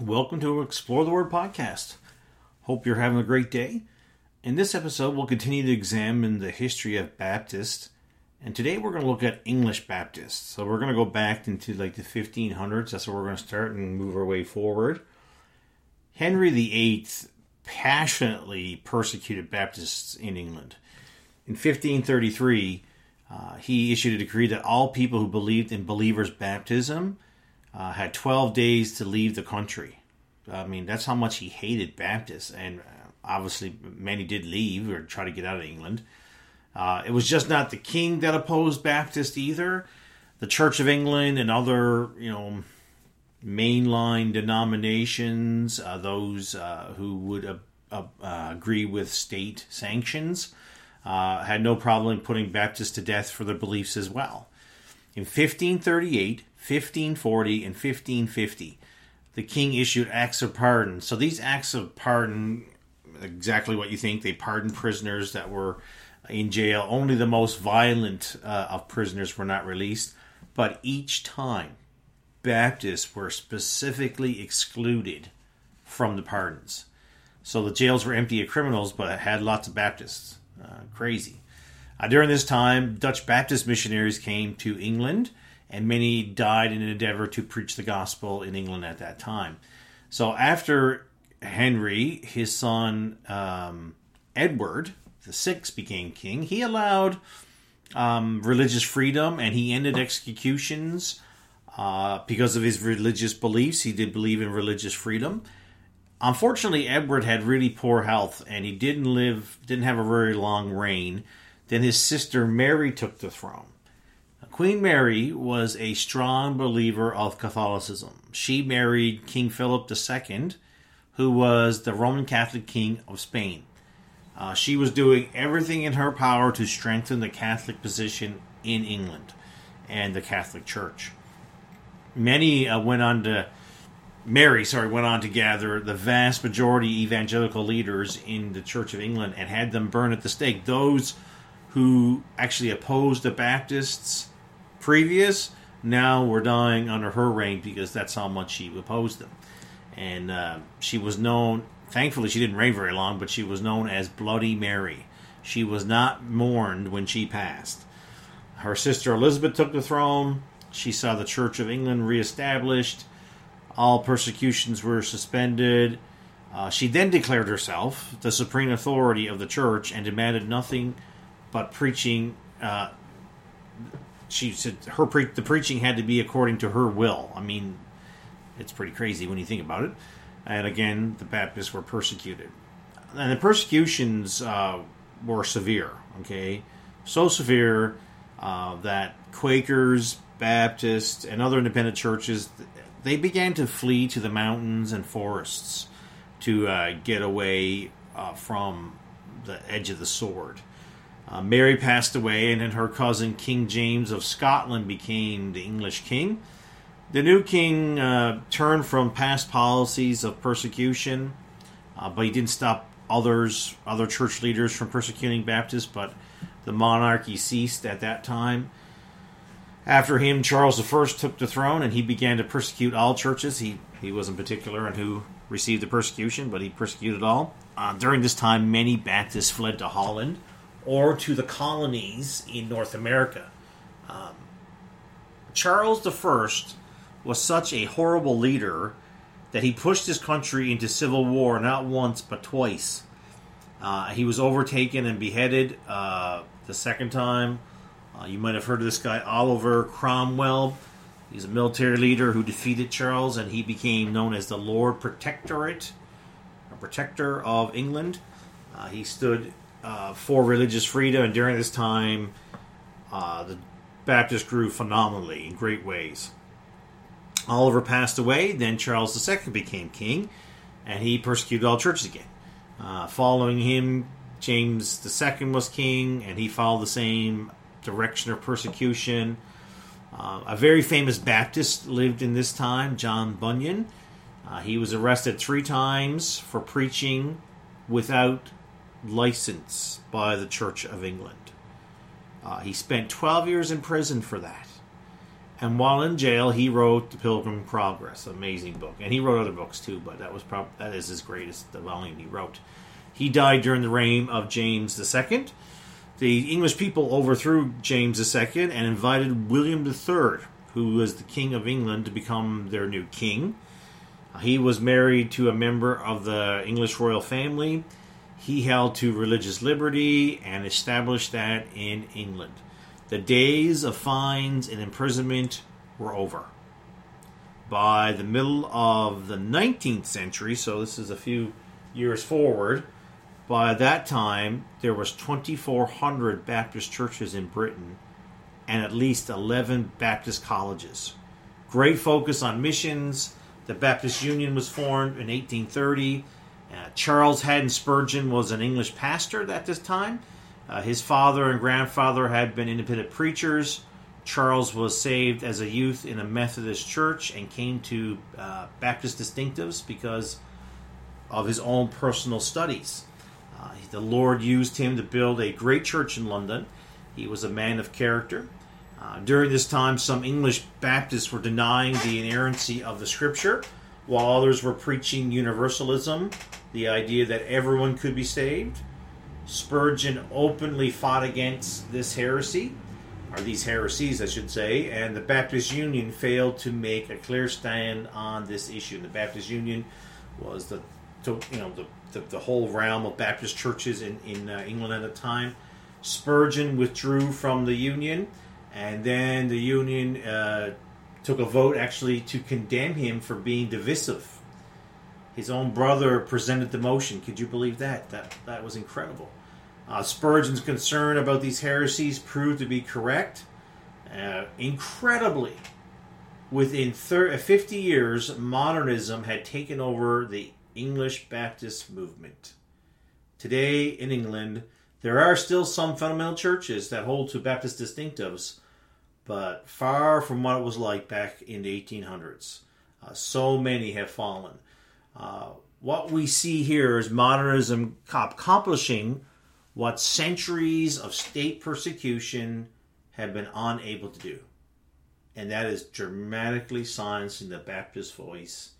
Welcome to Explore the Word podcast. Hope you're having a great day. In this episode, we'll continue to examine the history of Baptists, and today we're going to look at English Baptists. So we're going to go back into like the 1500s. That's where we're going to start and move our way forward. Henry VIII passionately persecuted Baptists in England. In 1533, uh, he issued a decree that all people who believed in believers' baptism uh, had 12 days to leave the country. I mean, that's how much he hated Baptists, and uh, obviously many did leave or try to get out of England. Uh, it was just not the king that opposed Baptist either. The Church of England and other, you know, mainline denominations, uh, those uh, who would uh, agree with state sanctions, had no problem putting Baptists to death for their beliefs as well. In 1538, 1540, and 1550, the king issued acts of pardon. So these acts of pardon, exactly what you think, they pardoned prisoners that were in jail. Only the most violent uh, of prisoners were not released. But each time, Baptists were specifically excluded from the pardons. So the jails were empty of criminals, but had lots of Baptists. Uh, crazy. Uh, during this time, Dutch Baptist missionaries came to England and many died in an endeavor to preach the gospel in England at that time. So after Henry, his son um, Edward the Sixth became king, he allowed um, religious freedom and he ended executions uh, because of his religious beliefs. He did believe in religious freedom. Unfortunately, Edward had really poor health and he didn't live, didn't have a very long reign. Then his sister Mary took the throne. Queen Mary was a strong believer of Catholicism. She married King Philip II, who was the Roman Catholic King of Spain. Uh, she was doing everything in her power to strengthen the Catholic position in England and the Catholic Church. Many uh, went on to Mary, sorry, went on to gather the vast majority evangelical leaders in the Church of England and had them burn at the stake. Those who actually opposed the Baptists previous now were dying under her reign because that's how much she opposed them. And uh, she was known, thankfully, she didn't reign very long, but she was known as Bloody Mary. She was not mourned when she passed. Her sister Elizabeth took the throne. She saw the Church of England reestablished. All persecutions were suspended. Uh, she then declared herself the supreme authority of the church and demanded nothing but preaching uh, she said her pre- the preaching had to be according to her will. I mean, it's pretty crazy when you think about it. And again, the Baptists were persecuted, and the persecutions uh, were severe. Okay, so severe uh, that Quakers, Baptists, and other independent churches they began to flee to the mountains and forests to uh, get away uh, from the edge of the sword. Uh, Mary passed away, and then her cousin King James of Scotland became the English king. The new king uh, turned from past policies of persecution, uh, but he didn't stop others, other church leaders, from persecuting Baptists. But the monarchy ceased at that time. After him, Charles I took the throne, and he began to persecute all churches. He he wasn't particular on who received the persecution, but he persecuted all. Uh, during this time, many Baptists fled to Holland or to the colonies in North America. Um, Charles I was such a horrible leader that he pushed his country into civil war not once but twice. Uh, he was overtaken and beheaded uh, the second time. Uh, you might have heard of this guy, Oliver Cromwell. He's a military leader who defeated Charles, and he became known as the Lord Protectorate, a protector of England. Uh, he stood uh, for religious freedom, and during this time, uh, the Baptists grew phenomenally in great ways. Oliver passed away, then Charles II became king, and he persecuted all churches again. Uh, following him, James II was king, and he followed the same direction of persecution. Uh, a very famous Baptist lived in this time, John Bunyan. Uh, he was arrested three times for preaching without license by the Church of England. Uh, he spent 12 years in prison for that. And while in jail, he wrote The Pilgrim Progress, amazing book, and he wrote other books too. But that was prob- that is his greatest the volume he wrote. He died during the reign of James II. The English people overthrew James II and invited William III, who was the King of England, to become their new king. He was married to a member of the English royal family. He held to religious liberty and established that in England. The days of fines and imprisonment were over. By the middle of the 19th century, so this is a few years forward, by that time there was 2400 Baptist churches in Britain and at least 11 Baptist colleges. Great focus on missions. The Baptist Union was formed in 1830. Uh, Charles Haddon Spurgeon was an English pastor at this time. Uh, his father and grandfather had been independent preachers. Charles was saved as a youth in a Methodist church and came to uh, Baptist distinctives because of his own personal studies. Uh, the Lord used him to build a great church in London. He was a man of character. Uh, during this time, some English Baptists were denying the inerrancy of the Scripture, while others were preaching universalism, the idea that everyone could be saved. Spurgeon openly fought against this heresy, or these heresies, I should say, and the Baptist Union failed to make a clear stand on this issue. The Baptist Union was the, you know, the, the, the whole realm of Baptist churches in, in uh, England at the time. Spurgeon withdrew from the Union, and then the Union uh, took a vote actually to condemn him for being divisive. His own brother presented the motion. Could you believe that? That that was incredible. Uh, Spurgeon's concern about these heresies proved to be correct. Uh, incredibly, within 30, uh, 50 years, modernism had taken over the English Baptist movement. Today in England, there are still some fundamental churches that hold to Baptist distinctives, but far from what it was like back in the 1800s. Uh, so many have fallen. Uh, what we see here is modernism accomplishing what centuries of state persecution have been unable to do. And that is dramatically silencing the Baptist voice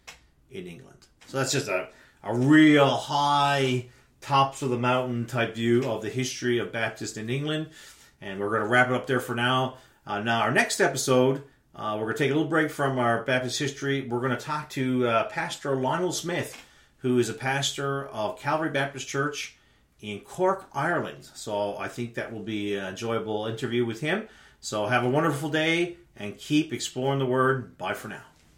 in England. So that's just a, a real high, tops of the mountain type view of the history of Baptist in England. And we're going to wrap it up there for now. Uh, now, our next episode, uh, we're going to take a little break from our Baptist history. We're going to talk to uh, Pastor Lionel Smith, who is a pastor of Calvary Baptist Church in Cork, Ireland. So I think that will be an enjoyable interview with him. So have a wonderful day and keep exploring the Word. Bye for now.